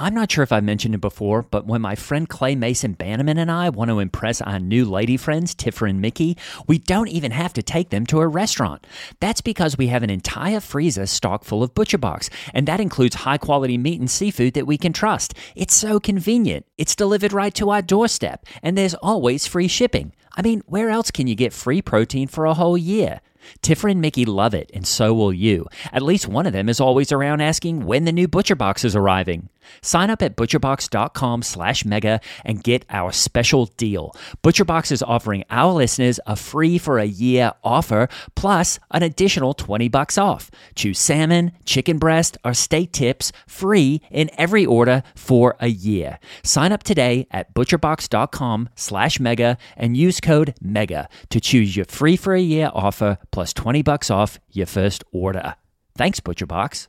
I'm not sure if I mentioned it before, but when my friend Clay Mason Bannerman and I want to impress our new lady friends, Tiffer and Mickey, we don't even have to take them to a restaurant. That's because we have an entire freezer stocked full of Butcher Box, and that includes high quality meat and seafood that we can trust. It's so convenient. It's delivered right to our doorstep, and there's always free shipping. I mean, where else can you get free protein for a whole year? Tiffer and Mickey love it, and so will you. At least one of them is always around asking when the new ButcherBox is arriving. Sign up at butcherbox.com slash mega and get our special deal. ButcherBox is offering our listeners a free for a year offer plus an additional 20 bucks off. Choose salmon, chicken breast, or steak tips free in every order for a year. Sign up today at butcherbox.com slash mega and use code MEGA to choose your free for a year offer plus 20 bucks off your first order. Thanks, ButcherBox.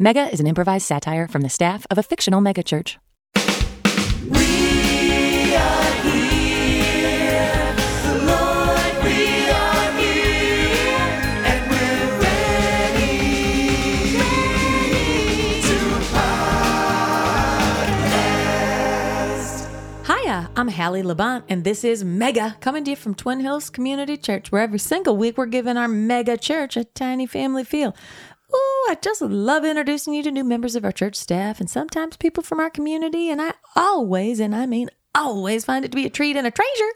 Mega is an improvised satire from the staff of a fictional megachurch. Hiya, I'm Hallie Labont, and this is Mega, coming to you from Twin Hills Community Church, where every single week we're giving our mega church a tiny family feel. Ooh, I just love introducing you to new members of our church staff and sometimes people from our community, and I always, and I mean always, find it to be a treat and a treasure.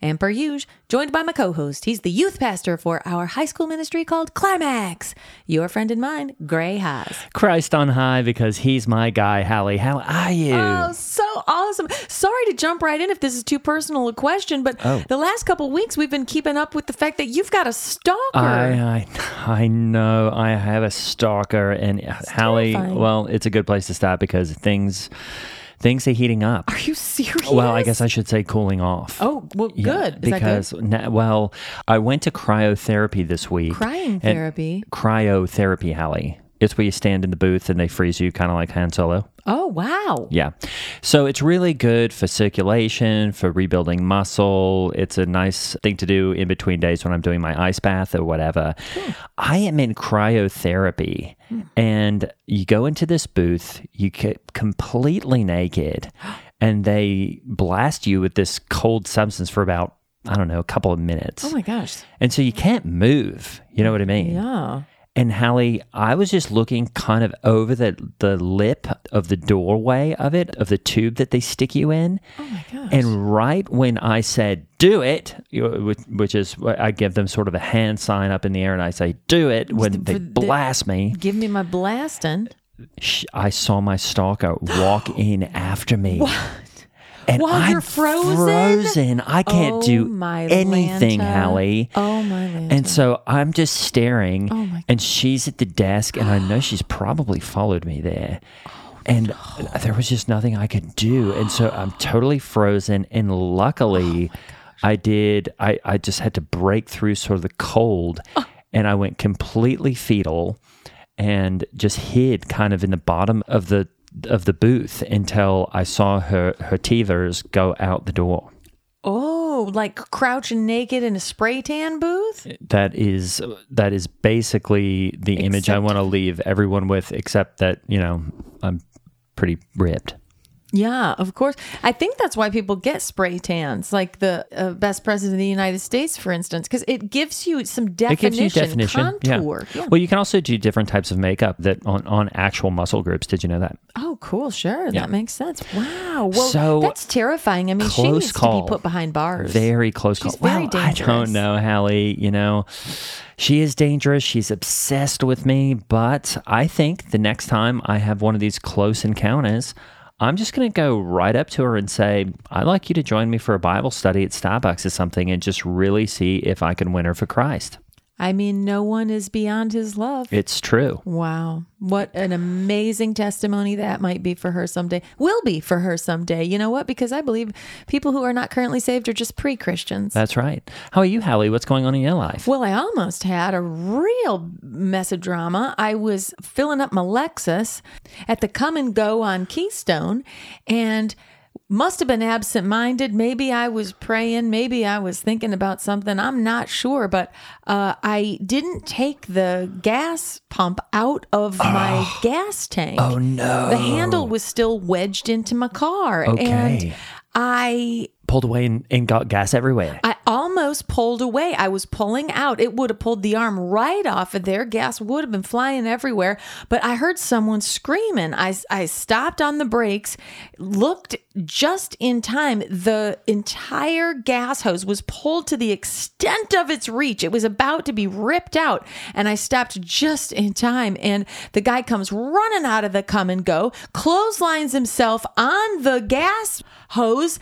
And per usual, joined by my co-host, he's the youth pastor for our high school ministry called Climax. Your friend and mine, Gray Haas. Christ on high because he's my guy, Hallie. How are you? Oh, so awesome. Sorry to jump right in if this is too personal a question, but Oh. the last couple weeks we've been keeping up with the fact that you've got a stalker. I, I I know I have a stalker and uh, Hallie. terrifying. Well, it's a good place to start because things things are heating up. Are you serious? Well, I guess I should say cooling off. Oh, well, Yeah, good. Is because good? na- well, I went to cryotherapy this week. Crying therapy. Cryotherapy, Hallie. It's where you stand in the booth and they freeze you, kind of like Han Solo. Oh, wow. Yeah. So it's really good for circulation, for rebuilding muscle. It's a nice thing to do in between days when I'm doing my ice bath or whatever. I am in cryotherapy hmm. and you go into this booth, you get completely naked, and they blast you with this cold substance for about, I don't know, a couple of minutes. Oh, my gosh. and so you can't move. You know what I mean? Yeah. And Hallie, I was just looking kind of over the, the lip of the doorway of it, of the tube that they stick you in. Oh, my gosh. And right when I said, do it, which, which is, I give them sort of a hand sign up in the air and I say, do it, when they blast me, Give me my blasting. I saw my stalker walk in after me. And While I'm you're frozen? frozen. I can't Oh, do anything, Lanta. Hallie. Oh, my Lanta. And so I'm just staring, Oh my and she's at the desk, and I know she's probably followed me there. Oh, and there was just nothing I could do. And so I'm totally frozen. And Oh luckily, I did, I, I just had to break through sort of the cold, Oh. and I went completely fetal and just hid kind of in the bottom of the of the booth until I saw her her teethers go out the door. Oh, like crouching naked in a spray tan booth? that is that is basically the image I want to leave everyone with, except that you know I'm pretty ripped. Yeah, of course. I think that's why people get spray tans, like the uh, best president of the United States, for instance, because it gives you some It definition, gives you definition. contour. Yeah. Well, you can also do different types of makeup that on, on actual muscle groups. Did you know that? Oh, cool. Sure. Yeah. That makes sense. Wow. Well, So, that's terrifying. I mean, she needs to be put behind bars. Very close She's call. very well, I don't know, Hallie. You know, she is dangerous. She's obsessed with me. But I think the next time I have one of these close encounters, I'm just going to go right up to her and say, I'd like you to join me for a Bible study at Starbucks or something and just really see if I can win her for Christ. I mean, no one is beyond his love. It's true. Wow. What an amazing testimony that might be for her someday. Will be for her someday. You know what? Because I believe people who are not currently saved are just pre Christians. That's right. How are you, Hallie? What's going on in your life? Well, I almost had a real mess of drama. I was filling up my Lexus at the come and go on Keystone and must have been absent minded. Maybe I was praying. Maybe I was thinking about something. I'm not sure, but uh, I didn't take the gas pump out of my gas tank. Oh, no. The handle was still wedged into my car. Okay. And I Pulled away and, and got gas everywhere. I almost pulled away. I was pulling out. It would have pulled the arm right off of there. Gas would have been flying everywhere. But I heard someone screaming. I, I stopped on the brakes, looked just in time. The entire gas hose was pulled to the extent of its reach. It was about to be ripped out. And I stopped just in time. And the guy comes running out of the come and go, clotheslines himself on the gas hose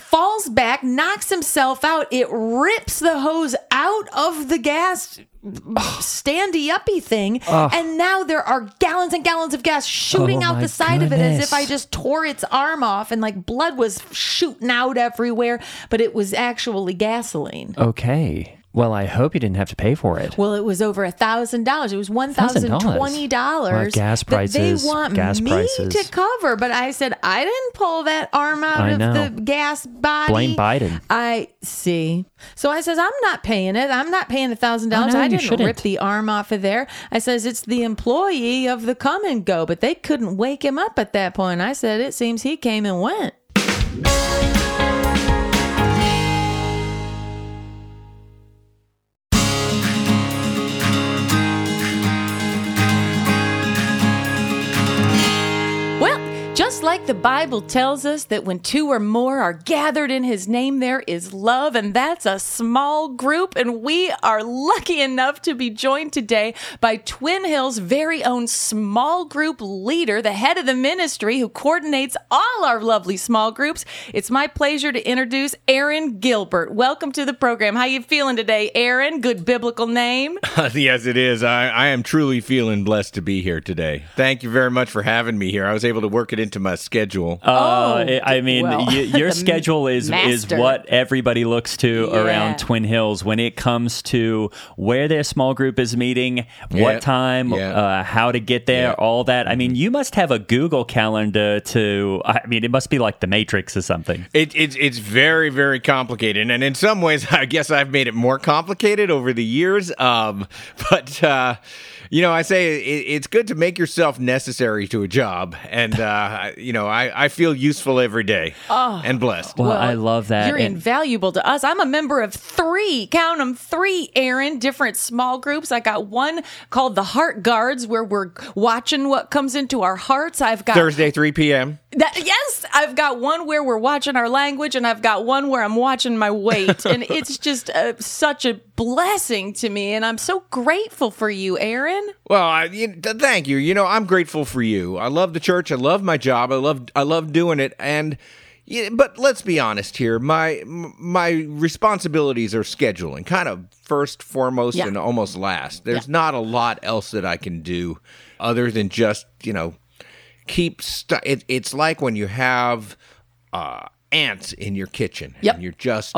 falls back, knocks himself out. It rips the hose out of the gas standy uppy thing. And now there are gallons and gallons of gas shooting Oh out the side of it as if I just tore its arm off and like blood was shooting out everywhere. But it was actually gasoline. Okay. Well, I hope you didn't have to pay for it. Well, it was over a thousand dollars. It was one thousand twenty dollars. Gas prices, They want gas me prices. to cover, but I said I didn't pull that arm out I of know. the gas body. Blame Biden. I see. So I says I'm not paying it. I'm not paying a thousand dollars. I didn't rip the arm off of there. I says it's the employee of the come and go, but they couldn't wake him up at that point. I said it seems he came and went. Just like the Bible tells us that when two or more are gathered in his name, there is love, and that's a small group. And we are lucky enough to be joined today by Twin Hills' very own small group leader, the head of the ministry who coordinates all our lovely small groups. It's my pleasure to introduce Aaron Gilbert. Welcome to the program. How you feeling today, Aaron? Good biblical name. yes, it is. I, I am truly feeling blessed to be here today. Thank you very much for having me here. I was able to work it into my schedule. Uh, I mean, well, y- your schedule is is what everybody looks to Yeah. around Twin Hills when it comes to where their small group is meeting, what Yeah. time, Yeah. uh, how to get there, Yeah. all that. I mean, you must have a Google calendar to. I mean, it must be like the Matrix or something. It, it's it's very very complicated, and in some ways, I guess I've made it more complicated over the years. Um, but uh, you know, I say it, it's good to make yourself necessary to a job, and uh, you know, I, I feel useful every day oh. and blessed. Well, I love that. You're And- invaluable to us. I'm a member of three, count them three, Aaron, different small groups. I got one called the Heart Guards, where we're watching what comes into our hearts. I've got Thursday, three p.m. that, yes, I've got one where we're watching our language, and I've got one where I'm watching my weight, and it's just uh, such a blessing to me, and I'm so grateful for you, Aaron. Well, I, you, th- thank you. You know, I'm grateful for you. I love the church. I love my job. I love I love doing it. And yeah, but let's be honest here. My my responsibilities are scheduling, kind of first, foremost, Yeah. and almost last. There's not a lot else that I can do other than just you know keep. Stu- it, it's like when you have uh, ants in your kitchen, Yep. and you're just.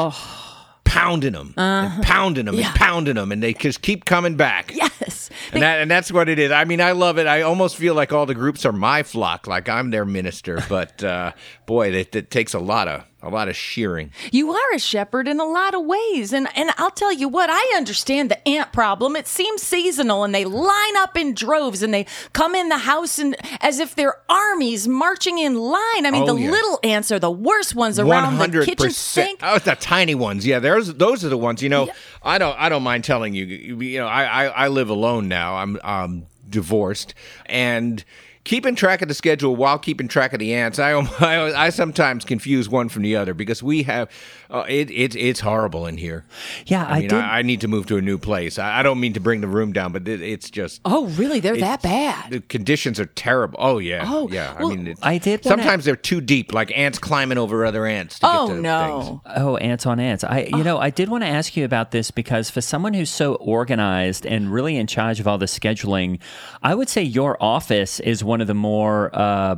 Pounding them, and pounding them, and pounding them, and they just keep coming back. Yes. And that and that's what it is. I mean, I love it. I almost feel like all the groups are my flock, like I'm their minister. But uh, boy, it, that takes a lot of a lot of shearing. You are a shepherd in a lot of ways. And and I'll tell you what, I understand the ant problem. It seems seasonal and they line up in droves and they come in the house and as if they're armies marching in line. I mean, Oh, the yeah. little ants are the worst ones around the kitchen sink. Oh, the tiny ones. Yeah, there's those are the ones. You know, I don't I don't mind telling you. You you know, I I, I live alone now. I'm um divorced and. Keeping track of the schedule while keeping track of the ants, I I, I sometimes confuse one from the other because we have uh, it, it it's horrible in here. Yeah, I, I mean, did. I, I need to move to a new place. I, I don't mean to bring the room down, but it, it's just Oh, really? They're that bad. The conditions are terrible. Oh yeah. Oh, yeah. well, I mean, it's, I did wanna- Sometimes they're too deep, like ants climbing over other ants. To Oh get to no. Things. Oh, ants on ants. I, you know, I did want to ask you about this because for someone who's so organized and really in charge of all the scheduling, I would say your office is one of the more. Uh,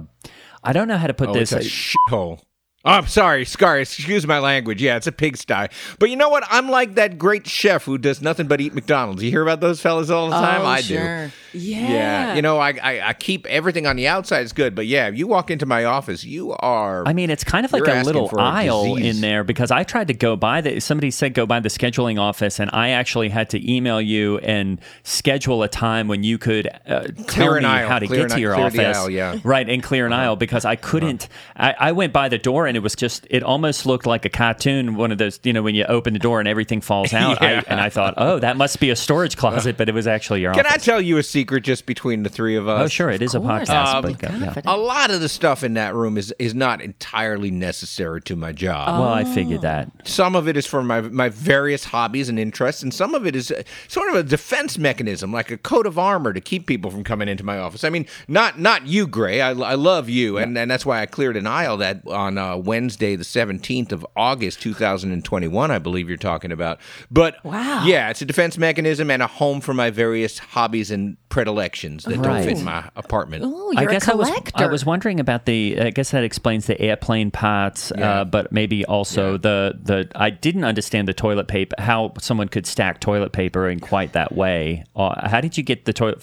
I don't know how to put Oh, this. it's a shithole. Oh, I'm sorry, Scar. Excuse my language. Yeah, it's a pigsty. But you know what? I'm like that great chef who does nothing but eat McDonald's. You hear about those fellas all the time? oh, I sure. do. Yeah. Yeah, you know, I, I I keep everything on the outside is good, but yeah, if you walk into my office, you are. I mean, it's kind of like a little for a aisle in there because I tried to go by the. Somebody said go by the scheduling office, and I actually had to email you and schedule a time when you could uh, tell Clear an me aisle. how to Clear get an- to your clear office. the aisle, yeah. Uh-huh. Right, and clear an aisle because I couldn't. I, I went by the door and it was just. It almost looked like a cartoon. One of those, you know, when you open the door and everything falls out. Yeah. I, and I thought, oh, that must be a storage closet, but it was actually your Can I tell you a secret just between the three of us? oh, sure, it is a course. podcast. Um, but, uh, yeah. A lot of the stuff in that room is is not entirely necessary to my job. Well, I figured that. Some of it is for my my various hobbies and interests, and some of it is uh, sort of a defense mechanism, like a coat of armor to keep people from coming into my office. I mean, not not you, Gray. I, I love you, and, and that's why I cleared an aisle that on uh, Wednesday, the seventeenth of August, two thousand and twenty one. I believe you're talking about. But Wow. yeah, it's a defense mechanism and a home for my various hobbies and predilections that don't fit in my apartment. Oh, you're guess a I was collector. I was wondering about the. I guess that explains the airplane parts, Yeah. uh, but maybe also the the. I didn't understand the toilet paper. How someone could stack toilet paper in quite that way. Uh, how did you get the toilet?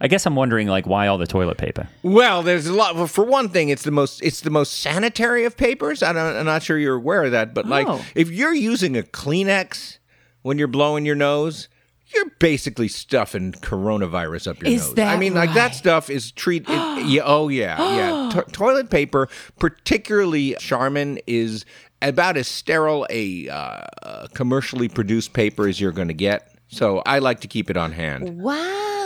I guess I'm wondering like why all the toilet paper. Well, there's a lot. Well, for one thing, it's the most it's the most sanitary of papers. I don't, I'm not sure you're aware of that, but like Oh. if you're using a Kleenex when you're blowing your nose, you're basically stuffing coronavirus up your Is nose. that I mean, like that stuff is treat. It, yeah, oh yeah, yeah. To- toilet paper, particularly Charmin, is about as sterile a uh, commercially produced paper as you're going to get. So I like to keep it on hand. Wow.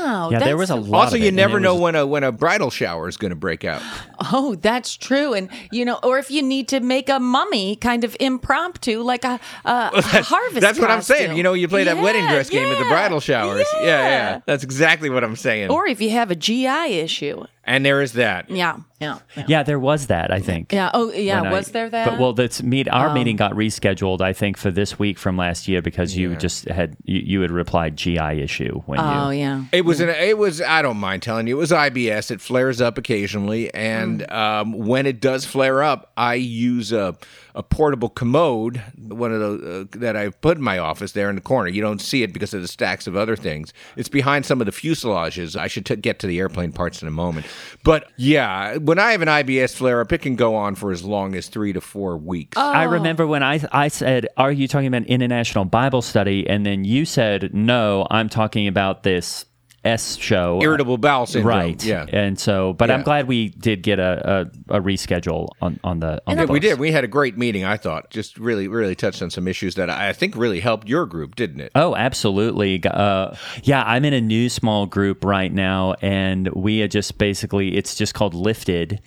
Yeah, there was a lot. Also, of you and never know was- when a when a bridal shower is going to break out. Oh, that's true. And, you know, or if you need to make a mummy kind of impromptu, like a, a, a harvest That's what I'm saying. You know, you play that wedding Yeah, dress game at the bridal showers. Yeah, yeah. That's exactly what I'm saying. Or if you have a GI issue. And there is that. Yeah. Yeah. Yeah. Yeah, there was that. I think. Yeah. Oh, yeah. when I- was there that? But well, that's meet. Our Oh. meeting got rescheduled. I think for this week from last year because you just had you, you had replied GI issue when oh, you. yeah. It was an. It was. I don't mind telling you. It was IBS. It flares up occasionally, and Mm. um, when it does flare up, I use a a portable commode, one of those uh, that I put in my office there in the corner. You don't see it because of the stacks of other things. It's behind some of the fuselages. I should t- get to the airplane parts in a moment. But yeah, when I have an IBS flare up, it can go on for as long as three to four weeks. Oh. I remember when I I said, "Are you talking about international Bible study?" And then you said, "No, I'm talking about this S show." Irritable bowel syndrome. Right. Yeah. And so, but I'm glad we did get a, a, a reschedule on, on the on Yeah, the we did. We had a great meeting. I thought just really, really touched on some issues that I think really helped your group, didn't it? Oh, absolutely. Uh, yeah, I'm in a new small group right now, and we are just basically, it's just called Lifted.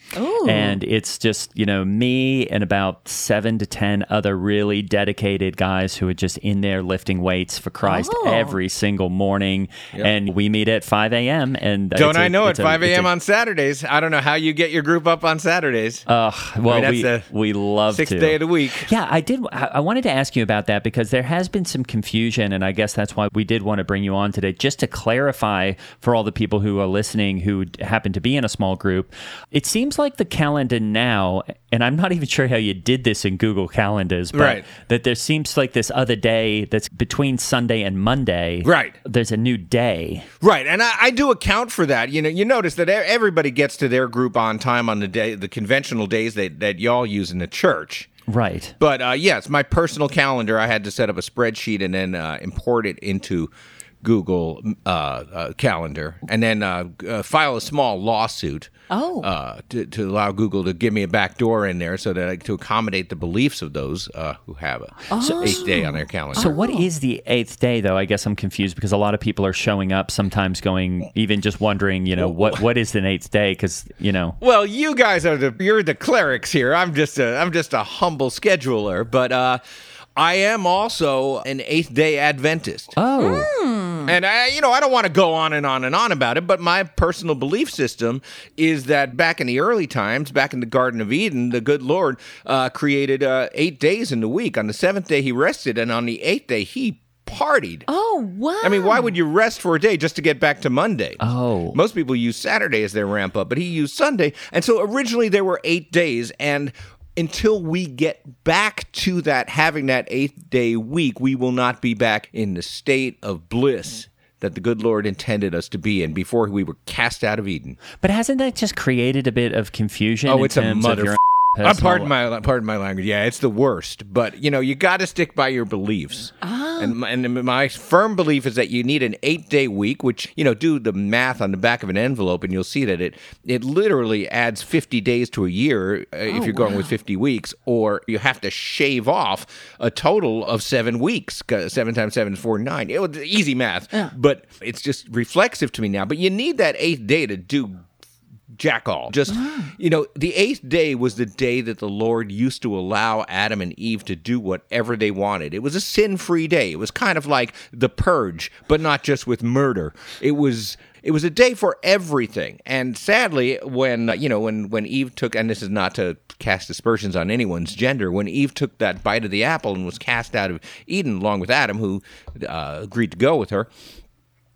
And it's just, you know, me and about seven to 10 other really dedicated guys who are just in there lifting weights for Christ Oh. every single morning. And we meet at 5 a.m. And Don't a- I know? At 5 a.m. on Saturdays. I don't know how you get your group up on Saturdays. Ugh, well, that's we, the we love Sixth to. day of the week. Yeah, I did. I I wanted to ask you about that because there has been some confusion, and I guess that's why we did want to bring you on today, just to clarify for all the people who are listening who happen to be in a small group. It seems like the calendar now, and I'm not even sure how you did this in Google Calendars, but Right. that there seems like this other day that's between Sunday and Monday. Right. There's a new day. Right. Right, and I, I do account for that. You know, you notice that everybody gets to their group on time on the day, the conventional days that, that y'all use in the church. Right. But uh, yes, my personal calendar, I had to set up a spreadsheet and then uh, import it into Google uh, uh, Calendar, and then uh, uh, file a small lawsuit. Oh. uh, to, to allow Google to give me a back door in there, so that I, to accommodate the beliefs of those uh, who have a eighth day on their calendar. So what is the eighth day though? I guess I'm confused because a lot of people are showing up sometimes going even just wondering, you know, what what is an eighth day? Because you know, Well, you guys are the you're the clerics here. I'm just a I'm just a humble scheduler, but uh, I am also an eighth day Adventist. oh, And I, you know, I don't want to go on and on and on about it, but my personal belief system is that back in the early times, back in the Garden of Eden, the good Lord uh, created uh, eight days in the week. On the seventh day, He rested, and on the eighth day, He partied. Oh, wow. I mean, why would you rest for a day just to get back to Monday? Oh. Most people use Saturday as their ramp up, but he used Sunday. And so originally there were eight days. And until we get back to that, having that eighth day week, we will not be back in the state of bliss that the good Lord intended us to be in before we were cast out of Eden. but hasn't that just created a bit of confusion? Oh, in it's a mother. your Uh, personal- pardon my pardon my language. Yeah, it's the worst. But you know, you got to stick by your beliefs. And, my, and my firm belief is that you need an eight day week. Which you know, do the math on the back of an envelope, and you'll see that it it literally adds fifty days to a year uh, if you're going with fifty weeks, or you have to shave off a total of seven weeks. 'cause Seven times seven is forty nine. It was easy math, but it's just reflexive to me now. But you need that eighth day to do jack all. Just, you know, the eighth day was the day that the Lord used to allow Adam and Eve to do whatever they wanted. It was a sin free day. It was kind of like the purge, but not just with murder. It was. It was a day for everything, and sadly, when you know, when when Eve took, and this is not to cast aspersions on anyone's gender, when Eve took that bite of the apple and was cast out of Eden along with Adam, who uh, agreed to go with her,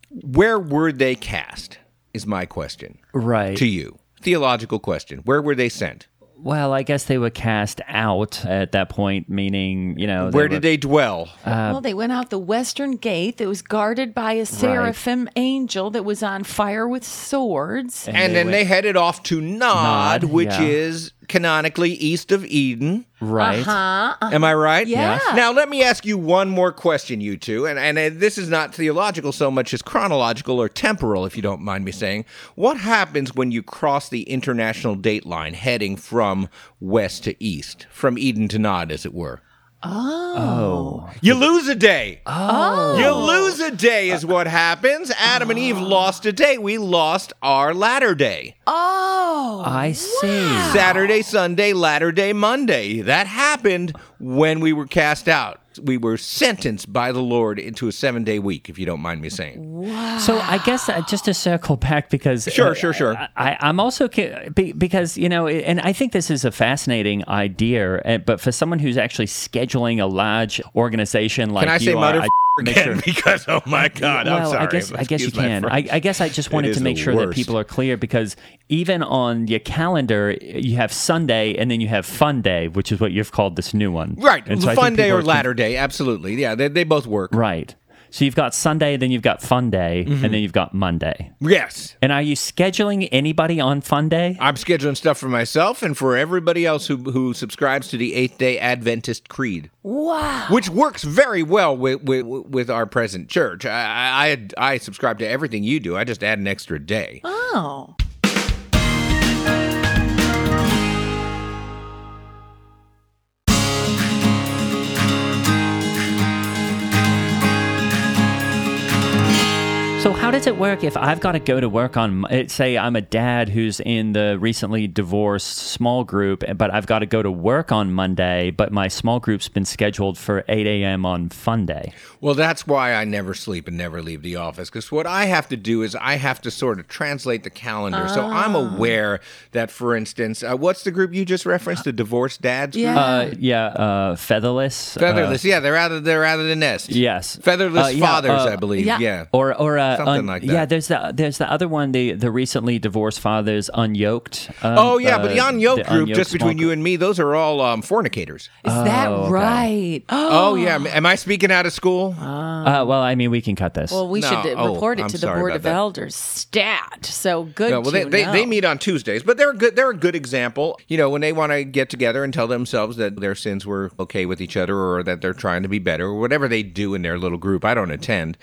where were they cast? Is my question right? to you. Theological question. Where were they sent? Well, I guess they were cast out at that point, meaning you know Where were- did they dwell? Uh, well, they went out the western gate that was guarded by a seraphim angel that was on fire with swords. and then they headed off to Nod, Nod, which yeah. is canonically east of Eden. right? Huh? Am I right? Yeah. Yes. Now let me ask you one more question, you two, and and uh, this is not theological so much as chronological or temporal, if you don't mind me saying. What happens when you cross the international date line, heading from west to east, from Eden to Nod, as it were? Oh. oh, You lose a day. Oh. You lose a day is what happens. Adam and Eve lost a day. We lost our latter day. Oh. I see. Saturday, Sunday, latter day, Monday. That happened when we were cast out. We were sentenced by the Lord into a seven day week, if you don't mind me saying. So I guess uh, just to circle back because Sure, uh, sure, sure. I, I'm also because you know, and I think this is a fascinating idea. uh, But for someone who's actually scheduling a large organization like Can I you say are, mother I again? sure- Because, oh my God, I'm well, sorry. I guess I guess you can. I, I guess I just wanted to make sure that people are clear because even on your calendar, you have Sunday and then you have Fun Day, which is what you've called this new one, Right. And so fun day or latter day. Absolutely. Yeah, they, they both work. Right. So you've got Sunday, then you've got Fun Day, Mm-hmm. and then you've got Monday. Yes. And are you scheduling anybody on Fun Day? I'm scheduling stuff for myself and for everybody else who, who subscribes to the Eighth day Adventist Creed. Wow. which works very well with with, with our present church. I, I I subscribe to everything you do. I just add an extra day. Oh. So how does it work if I've got to go to work on, say, I'm a dad who's in the recently divorced small group, eh, but I've got to go to work on Monday, but my small group's been scheduled for 8 a.m. on Fun Day. Well, that's why I never sleep and never leave the office because what I have to do is I have to sort of translate the calendar. So I'm aware that, for instance, uh, what's the group you just referenced? The divorced dads. group? Yeah. Uh, yeah, uh, featherless. uh, Featherless. yeah, they're out of they're out of the nest. yes. Featherless Uh, yeah, fathers, uh, I believe. yeah. Yeah. Or, or uh, Something something like that. Yeah, there's the there's the other one, the the recently divorced fathers unyoked. Um, Oh yeah, but the uh, unyoked group, unyoked just between you and me, those are all um, fornicators. Is that Oh, okay. right? Oh yeah, am- am I speaking out of school? Uh, well, I mean, we can cut this. Well, we No, should uh, oh, report it I'm to the Board of that. Elders. Stat. So good Yeah, well, they, to they, know. they meet on Tuesdays, but they're a good. They're a good example. You know, when they want to get together and tell themselves that their sins were okay with each other, or that they're trying to be better, or whatever they do in their little group. I don't attend.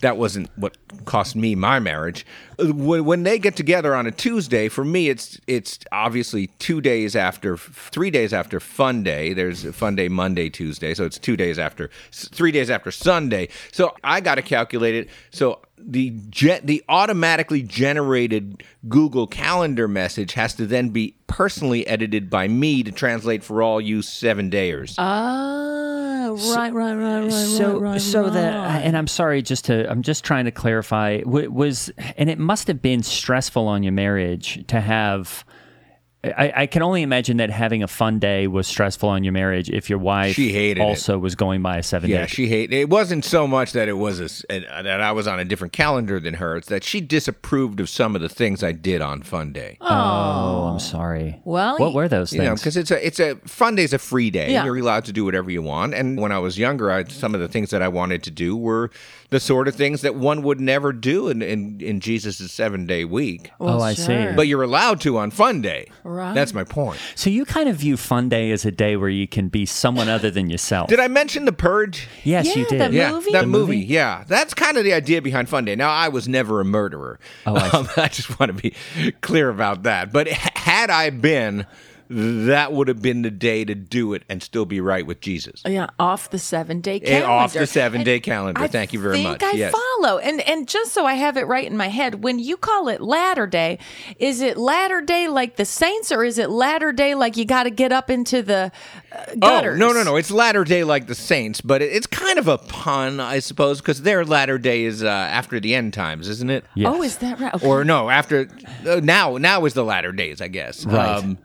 That wasn't what cost me my marriage. When, they get together on a Tuesday, for me, it's it's obviously two days after, three days after Fun Day. There's Fun Day Monday, Tuesday, so it's two days after, three days after Sunday. So I got to calculate it. So the jet the automatically generated Google Calendar message has to then be personally edited by me to translate for all you seven dayers. Oh. Ah, right, right, right, right, so right, right. so that and i'm sorry just to i'm just trying to clarify was and it must have been stressful on your marriage to have I, I can only imagine that having a fun day was stressful on your marriage if your wife She hated it. also was going by a seven Yeah, day. Yeah, she hated it. wasn't so much that it was a s uh, that I was on a different calendar than her. It's that she disapproved of some of the things I did on Fun Day. oh, I'm oh, sorry. Well, what were those You know, things? because it's a it's a Fun day is a free day. Yeah. You're allowed to do whatever you want. And when I was younger, I, some of the things that I wanted to do were the sort of things that one would never do in in, in Jesus' seven day week. oh, I see. But you're allowed to on Fun Day. Right. That's my point. So you kind of view Fun Day as a day where you can be someone other than yourself. Did I mention the Purge? Yes, you Yeah, did. the Yeah, movie? that The movie? movie? Yeah, that's kind of the idea behind Fun Day. Now, I was never a murderer. Oh, I Um, I just want to be clear about that. But had I been, that would have been the day to do it and still be right with Jesus. Yeah, off the seven day Eh, calendar. off the seven-day calendar. I Thank you very think much. I Yes. follow. And and just so I have it right in my head, when you call it latter day, is it latter day like the saints, or is it latter day like you got to get up into the uh, gutters? Oh no no no! It's latter day like the saints, but it, it's kind of a pun, I suppose, because their latter day is uh, after the end times, isn't it? Yes. Oh, is that right? Okay. Or no, after uh, now now is the latter days, I guess. Right.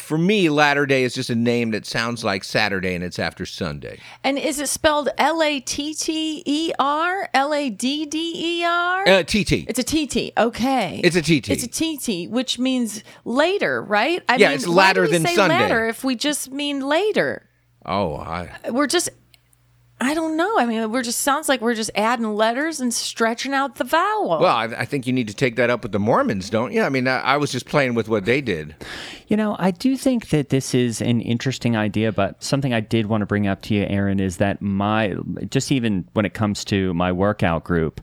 For me, latter day is just a name that sounds like Saturday, and it's after Sunday. and is it spelled L A T T E R L A D D E R? Uh, TT. It's a T T. Okay. It's a T T. It's a T T, which means later, right? I Yeah, mean, it's why latter do we than Sunday. Latter if we just mean later. oh, I, We're just. I don't know. I mean, we're just sounds like we're just adding letters and stretching out the vowel. well, I, I think you need to take that up with the Mormons, don't you? I mean, I, I was just playing with what they did. You know, I do think that this is an interesting idea, but something I did want to bring up to you, Aaron, is that my, just even when it comes to my workout group,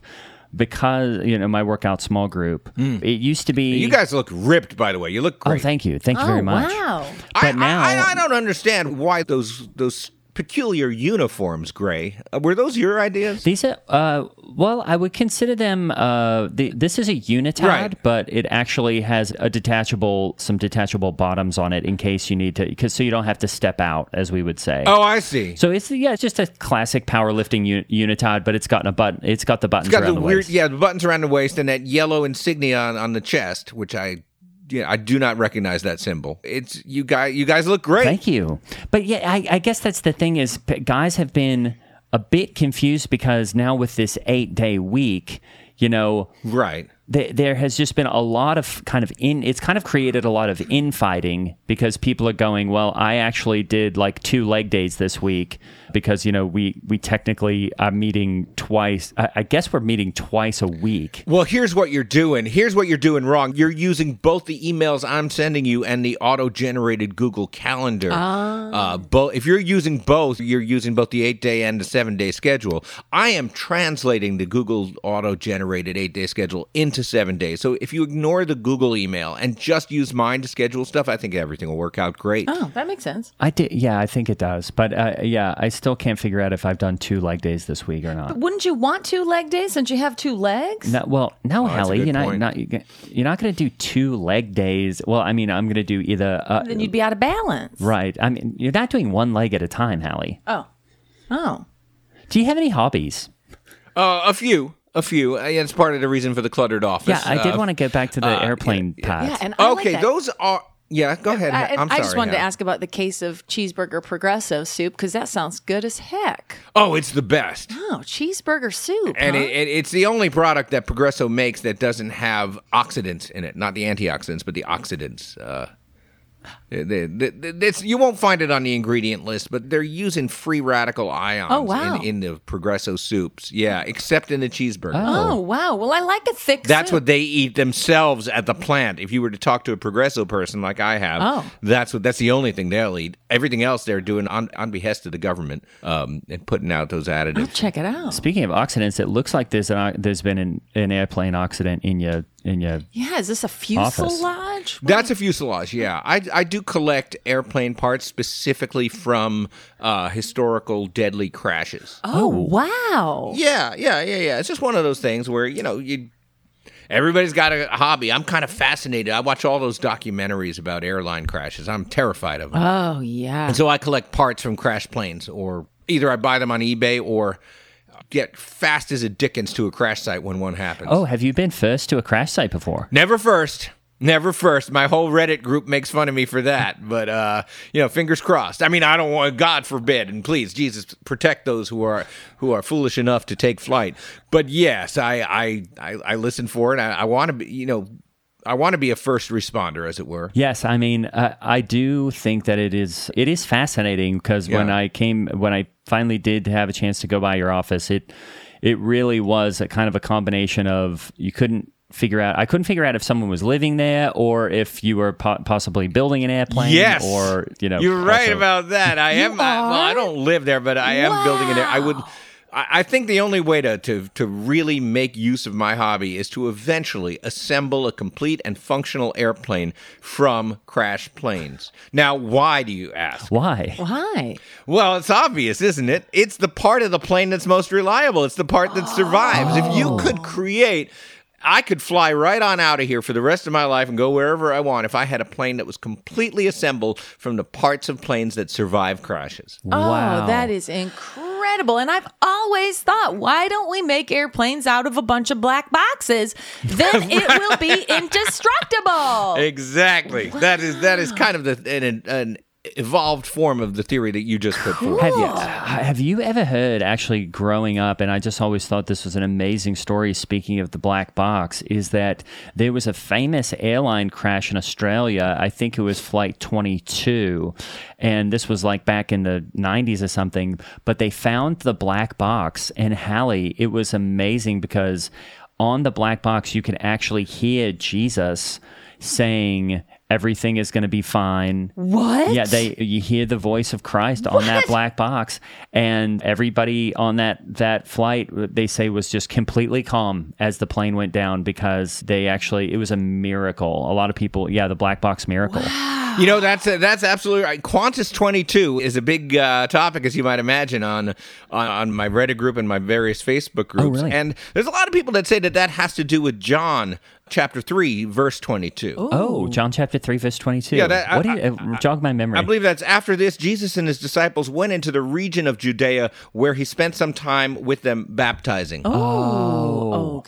because, you know, my workout small group, mm. it used to be. You guys look ripped, by the way. You look Oh, great. thank you. Thank you oh very much. wow! But I, now. I, I, I don't understand why those those peculiar uniforms, Gray. Uh, were those your ideas? These are, uh, well, I would consider them. Uh, the, this is a unitard, Right. but it actually has a detachable, some detachable bottoms on it in case you need to, because so you don't have to step out, as we would say. oh, I see. So it's yeah, it's just a classic powerlifting u- unitard, but it's got a button. It's got the buttons It's got around the the, weird, waist. yeah, the buttons around the waist and that yellow insignia on, on the chest, which I, yeah, I do not recognize that symbol. It's you guys. You guys look great. Thank you. But yeah, I, I guess that's the thing is guys have been a bit confused because now with this eight day week, you know, Right. th- there has just been a lot of kind of in it's kind of created a lot of infighting because people are going well i actually did like two leg days this week because you know we we technically are meeting twice I, I guess we're meeting twice a week Well, here's what you're doing. Here's what you're doing wrong. You're using both the emails I'm sending you and the auto-generated Google Calendar. Uh, both. If you're using both, you're using both the eight-day and the seven-day schedule. I am translating the Google auto-generated eight-day schedule into seven days. So if you ignore the Google email and just use mine to schedule stuff, I think everything will work out great. Oh, that makes sense. i did yeah i think it does but uh, yeah i still can't figure out if i've done two leg days this week or not Wouldn't you want two leg days since you have two legs? no, well, no, Oh, Hallie, you're not, not you're not going to do two leg days. Well, I mean, I'm going to do either. Uh, Then you'd be out of balance. right. I mean, you're not doing one leg at a time, Hallie. Oh, oh. Do you have any hobbies? Uh, a few. A few. Uh, yeah, it's part of the reason for the cluttered office. Yeah, I did Uh, want to get back to the airplane part. Yeah, and I like okay, that. those are Yeah, go ahead. I, I'm I just wanted to ask about the case of cheeseburger progresso soup because that sounds good as heck. Oh, it's the best. Oh, cheeseburger soup. And huh? it, it, it's the only product that Progresso makes that doesn't have oxidants in it. Not the antioxidants, but the oxidants. Uh, it's, you won't find it on the ingredient list, but they're using free radical ions Oh, wow. in, in the Progresso soups. Yeah, except in the cheeseburger. oh wow. Well, I like a thick. That's soup. what they eat themselves at the plant. If you were to talk to a Progresso person like I have, Oh. that's what that's the only thing they'll eat. Everything else they're doing on, on behest of the government um, and putting out those I'll additives. check it out. Speaking of oxidants, it looks like there's an, there's been an, an airplane oxidant in your in your. Yeah, is this a Office. fuselage? That's a fuselage, yeah. I, I do collect airplane parts specifically from uh, historical deadly crashes. Oh wow. Yeah, yeah, yeah, yeah. It's just one of those things where, you know, you everybody's got a hobby. I'm kind of fascinated. I watch all those documentaries about airline crashes. I'm terrified of them. Oh yeah. and so I collect parts from crash planes or either I buy them on eBay or get fast as a dickens to a crash site when one happens. Oh, have you been first to a crash site before? Never first. Never first. My whole Reddit group makes fun of me for that, but uh, you know, fingers crossed. I mean, I don't want God forbid, and please, Jesus, protect those who are who are foolish enough to take flight. But yes, I I I, I listen for it. I, I want to be, you know, I want to be a first responder, as it were. Yes, I mean, uh, I do think that it is it is fascinating because when I came when I finally did have a chance to go by your office, it it really was a kind of a combination of you couldn't figure out I couldn't figure out if someone was living there or if you were po- possibly building an airplane Yes, or you know you're right about that. I am. I, well, I don't live there, but I am building it. There. I would. I I think the only way to, to to really make use of my hobby is to eventually assemble a complete and functional airplane from crash planes. Now, why do you ask? why Why? Well, it's obvious, isn't it? It's the part of the plane that's most reliable. It's the part that survives. If you oh. could create I could fly right on out of here for the rest of my life and go wherever I want if I had a plane that was completely assembled from the parts of planes that survive crashes. wow Oh, that is incredible. And I've always thought, why don't we make airplanes out of a bunch of black boxes? Then it will be indestructible. Exactly. That is that is ah. kind of the an, an evolved form of the theory that you just put forth. Have you have you ever heard actually growing up and I just always thought this was an amazing story speaking of the black box is that there was a famous airline crash in Australia. I think it was flight 22 and this was like back in the 90s or something but they found the black box and Hallie it was amazing because on the black box you could actually hear Jesus saying everything is going to be fine what? yeah, they you hear the voice of Christ on that black box, and everybody on that that flight they say was just completely calm as the plane went down because they actually it was a miracle. A lot of people, yeah, the black box miracle. You know that's that's absolutely right. Qantas twenty two is a big uh, topic, as you might imagine, on, on on my Reddit group and my various Facebook groups. really? And there's a lot of people that say that that has to do with John chapter three, verse twenty two. Oh, John chapter three, verse twenty-two. Yeah, that- what do I- you uh, jog my memory? I believe that's after this, Jesus and his disciples went into the region of Judea where he spent some time with them baptizing. Oh,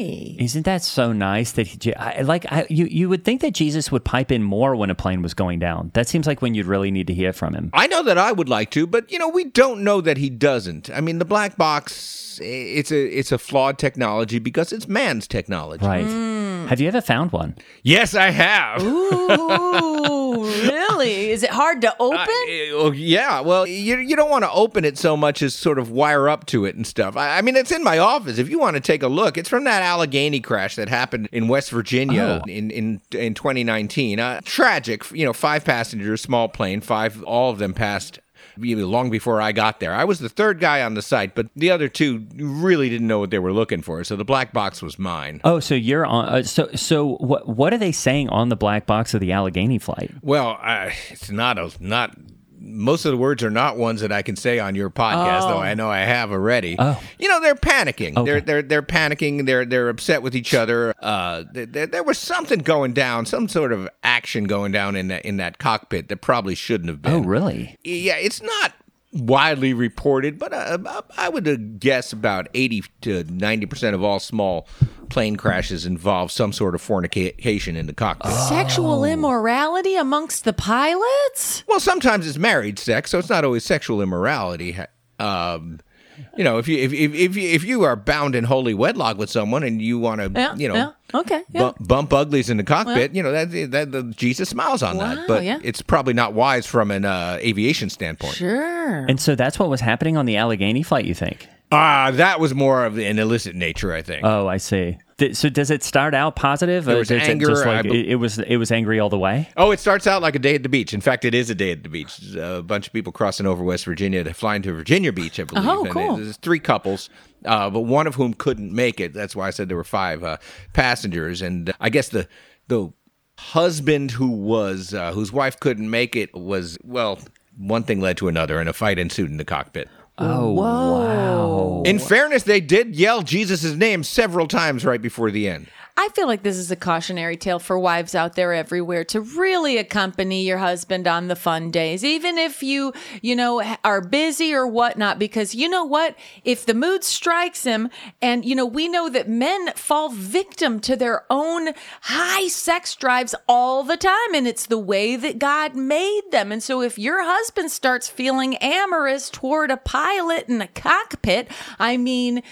okay. Isn't that so nice that he, I, like I, you you would think that Jesus would pipe in more when a plane was going down. That seems like when you'd really need to hear from him. I know that I would like to, but you know, we don't know that he doesn't. I mean, the black box it's a it's a flawed technology because it's man's technology. Right. Hmm. Have you ever found one? Yes, I have. Ooh, really? Is it hard to open? Uh, yeah, well, you, you don't want to open it so much as sort of wire up to it and stuff. I, I mean, it's in my office. If you want to take a look, it's from that Allegheny crash that happened in West Virginia Oh. in, in in 2019. Uh, tragic, you know, five passengers, small plane, five, all of them passed. Long before I got there, I was the third guy on the site, but the other two really didn't know what they were looking for. So the black box was mine. Oh, so you're on. Uh, so so what what are they saying on the black box of the Allegheny flight? Well, I, it's not a not. Most of the words are not ones that I can say on your podcast, though I know I have already. Oh. You know, they're panicking. Okay. They're they're they're panicking. They're they're upset with each other. Uh, th- th- there was something going down, some sort of action going down in that in that cockpit that probably shouldn't have been. Oh, really? Yeah, it's not widely reported, but uh, I would uh, guess about 80 to 90% of all small plane crashes involve some sort of fornication in the cockpit. Sexual immorality amongst the pilots? Well, sometimes it's married sex, so it's not always sexual immorality. Um, you know, if you if if if you, if you are bound in holy wedlock with someone and you want to, Yeah, you know, yeah, okay, yeah. bump, bump uglies in the cockpit, you know that, that, that Jesus smiles on Wow, that. But yeah. it's probably not wise from an uh, aviation standpoint. Sure. And so that's what was happening on the Allegheny flight, you think? Ah, that was more of an illicit nature, I think. Oh, I see. Th- So does it start out positive? There or was is it just like bel- it, it was it was angry all the way? Oh, it starts out like a day at the beach. In fact, it is a day at the beach. A bunch of people crossing over West Virginia to flying to Virginia Beach, I believe. Oh, And cool. There's three couples, uh, but one of whom couldn't make it. That's why I said there were five uh, passengers. And I guess the the husband who was uh, whose wife couldn't make it was well. One thing led to another, and a fight ensued in the cockpit. Oh, wow. In fairness, they did yell Jesus' name several times right before the end. I feel like this is a cautionary tale for wives out there everywhere to really accompany your husband on the fun days, even if you, you know, are busy or whatnot. Because you know what? If the mood strikes him, and, you know, we know that men fall victim to their own high sex drives all the time, and it's the way that God made them. And so if your husband starts feeling amorous toward a pilot in a cockpit, I mean,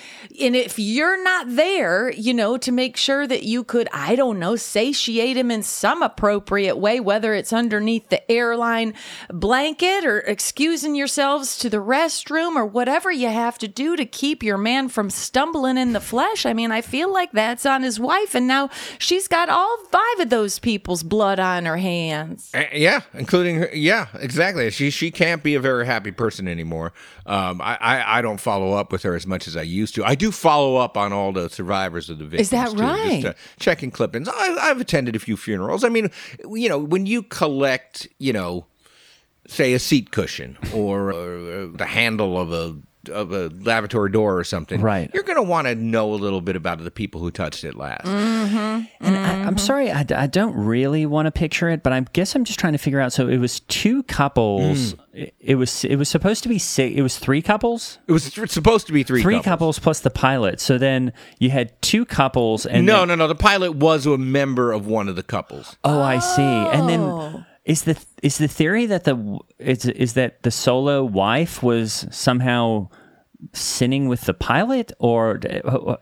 and if you're not there, you know, to make sure that you could, I don't know, satiate him in some appropriate way, whether it's underneath the airline blanket or excusing yourselves to the restroom or whatever you have to do to keep your man from stumbling in the flesh. I mean, I feel like that's on his wife, and now she's got all five of those people's blood on her hands. Uh, yeah, including her. Yeah, exactly. She she can't be a very happy person anymore. Um, I, I I don't follow up with her as much as I used to. I do follow up on all the survivors of the victims. Is that too, right? Uh, checking clippings. I, I've attended a few funerals. I mean, you know, when you collect, you know, say a seat cushion or, uh the handle of a of a lavatory door or something, Right. You're going to want to know a little bit about the people who touched it last. Mm-hmm. And I, I'm sorry, I, I don't really want to picture it, but I guess I'm just trying to figure out. So it was two couples. Mm. It, it was it was supposed to be six. It was three couples. It was th- supposed to be three Three couples. couples plus the pilot. So then you had two couples, and No, then- no, no. The pilot was a member of one of the couples. Oh, I see. And Oh. then is the is the theory that the is is that the solo wife was somehow sinning with the pilot, or uh,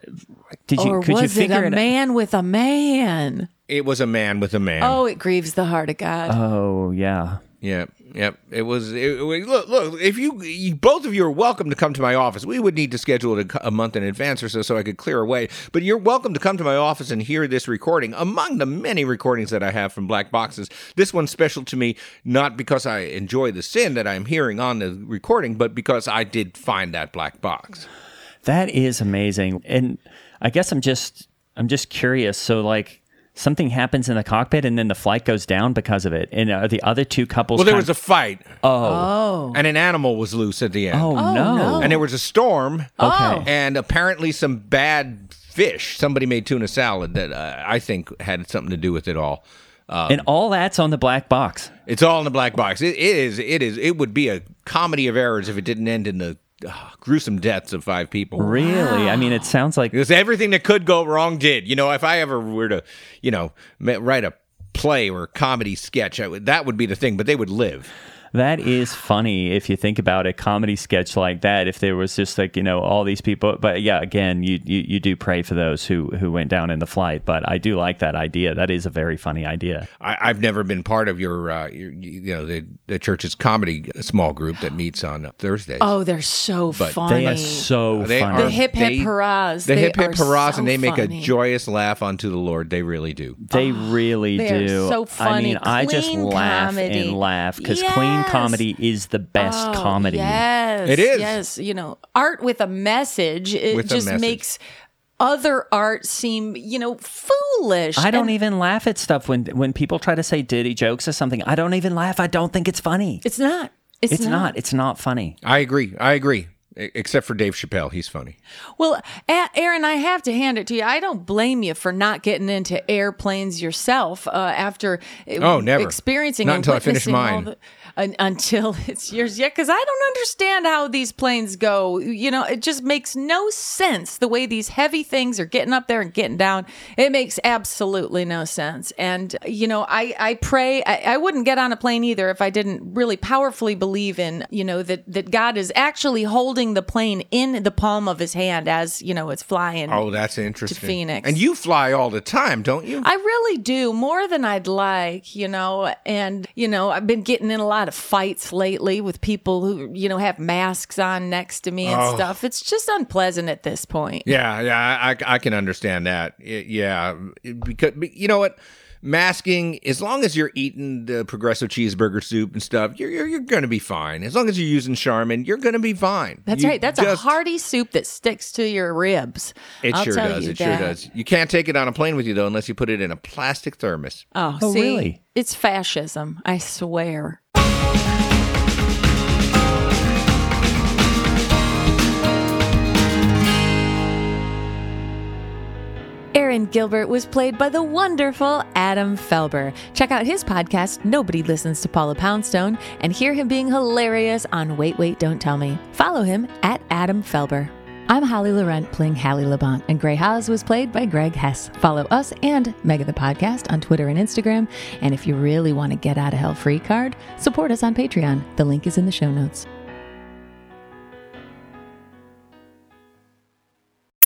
did you or could was you figure it a it? man with a man? It was a man with a man. Oh, it grieves the heart of God. Oh yeah. Yep, yep. It was. It, look, look. If you, you, both of you are welcome to come to my office. We would need to schedule it a, a month in advance or so, so I could clear away. But you're welcome to come to my office and hear this recording. Among the many recordings that I have from Black Boxes, this one's special to me not because I enjoy the sin that I'm hearing on the recording, but because I did find that black box. That is amazing. And I guess I'm just I'm just curious. So like something happens in the cockpit and then the flight goes down because of it. And are the other two couples Well, there kind- was a fight, oh. oh. and an animal was loose at the end. Oh, no. no. and there was a storm. Okay. and apparently some bad fish. Somebody made tuna salad that uh, I think had something to do with it all. and all that's on the black box. It's all in the black box. It, it is. It is. It would be a comedy of errors if it didn't end in the uh, gruesome deaths of five people. Really? I mean, it sounds like Because everything that could go wrong did. You know, if I ever were to, you know, write a play or a comedy sketch, I would, that would be the thing. But they would live. That is funny if you think about a comedy sketch like that. If there was just like you know all these people, but yeah, again, you you, you do pray for those who who went down in the flight. But I do like that idea. That is a very funny idea. I, I've never been part of your, uh, your you know, the, the church's comedy small group that meets on Thursdays. Oh, they're so But funny. They are so They funny. the hip hip They- hurrahs. The they hip hip are hurrahs, so and they make funny. a joyous laugh unto the Lord. They really do. They really They are do. so I funny. mean, I just Clean laugh comedy. and laugh because clean Yes. Comedy is the best Oh, comedy. Yes, It is. Yes, you know, art with a message. It With just message. makes other art seem, you know, foolish. I don't And even laugh at stuff when when people try to say dirty jokes or something. I don't even laugh. I don't think it's funny. It's not. It's, It's not. It's not funny. I agree. I agree. Except for Dave Chappelle, he's funny. Well, Aaron, I have to hand it to you. I don't blame you for not getting into airplanes yourself uh, after uh, Oh, never. experiencing Not until I finish mine. the- until it's yours. Yeah, because I don't understand how these planes go. You know, it just makes no sense the way these heavy things are getting up there and getting down. It makes absolutely no sense. And you know, I I pray I, I wouldn't get on a plane either if I didn't really powerfully believe in you know that that God is actually holding the plane in the palm of His hand as you know it's flying. Oh, that's interesting. Phoenix. And you fly all the time, don't you? I really do more than I'd like, you know. And you know, I've been getting in a lot of fights lately with people who you know have masks on next to me and Oh. stuff. It's just unpleasant at this point. Yeah, yeah, I, I can understand that. Yeah, because you know what, masking. As long as you're eating the Progresso cheeseburger soup and stuff, you're you're, you're going to be fine. As long as you're using Charmin, you're going to be fine. That's You right. That's a hearty soup that sticks to your ribs. It I'll sure tell does. you It that. sure does. You can't take it on a plane with you though, unless you put it in a plastic thermos. Oh, Oh, see, really? It's fascism. I swear. Aaron Gilbert was played by the wonderful Adam Felber. Check out his podcast, Nobody Listens to Paula Poundstone, and hear him being hilarious on Wait, Wait, Don't Tell Me. Follow him at Adam Felber. I'm Holly Laurent playing Hallie Labont, and Gray Haas was played by Greg Hess. Follow us and Mega the Podcast on Twitter and Instagram. And if you really want to get out of hell free card, support us on Patreon. The link is in the show notes.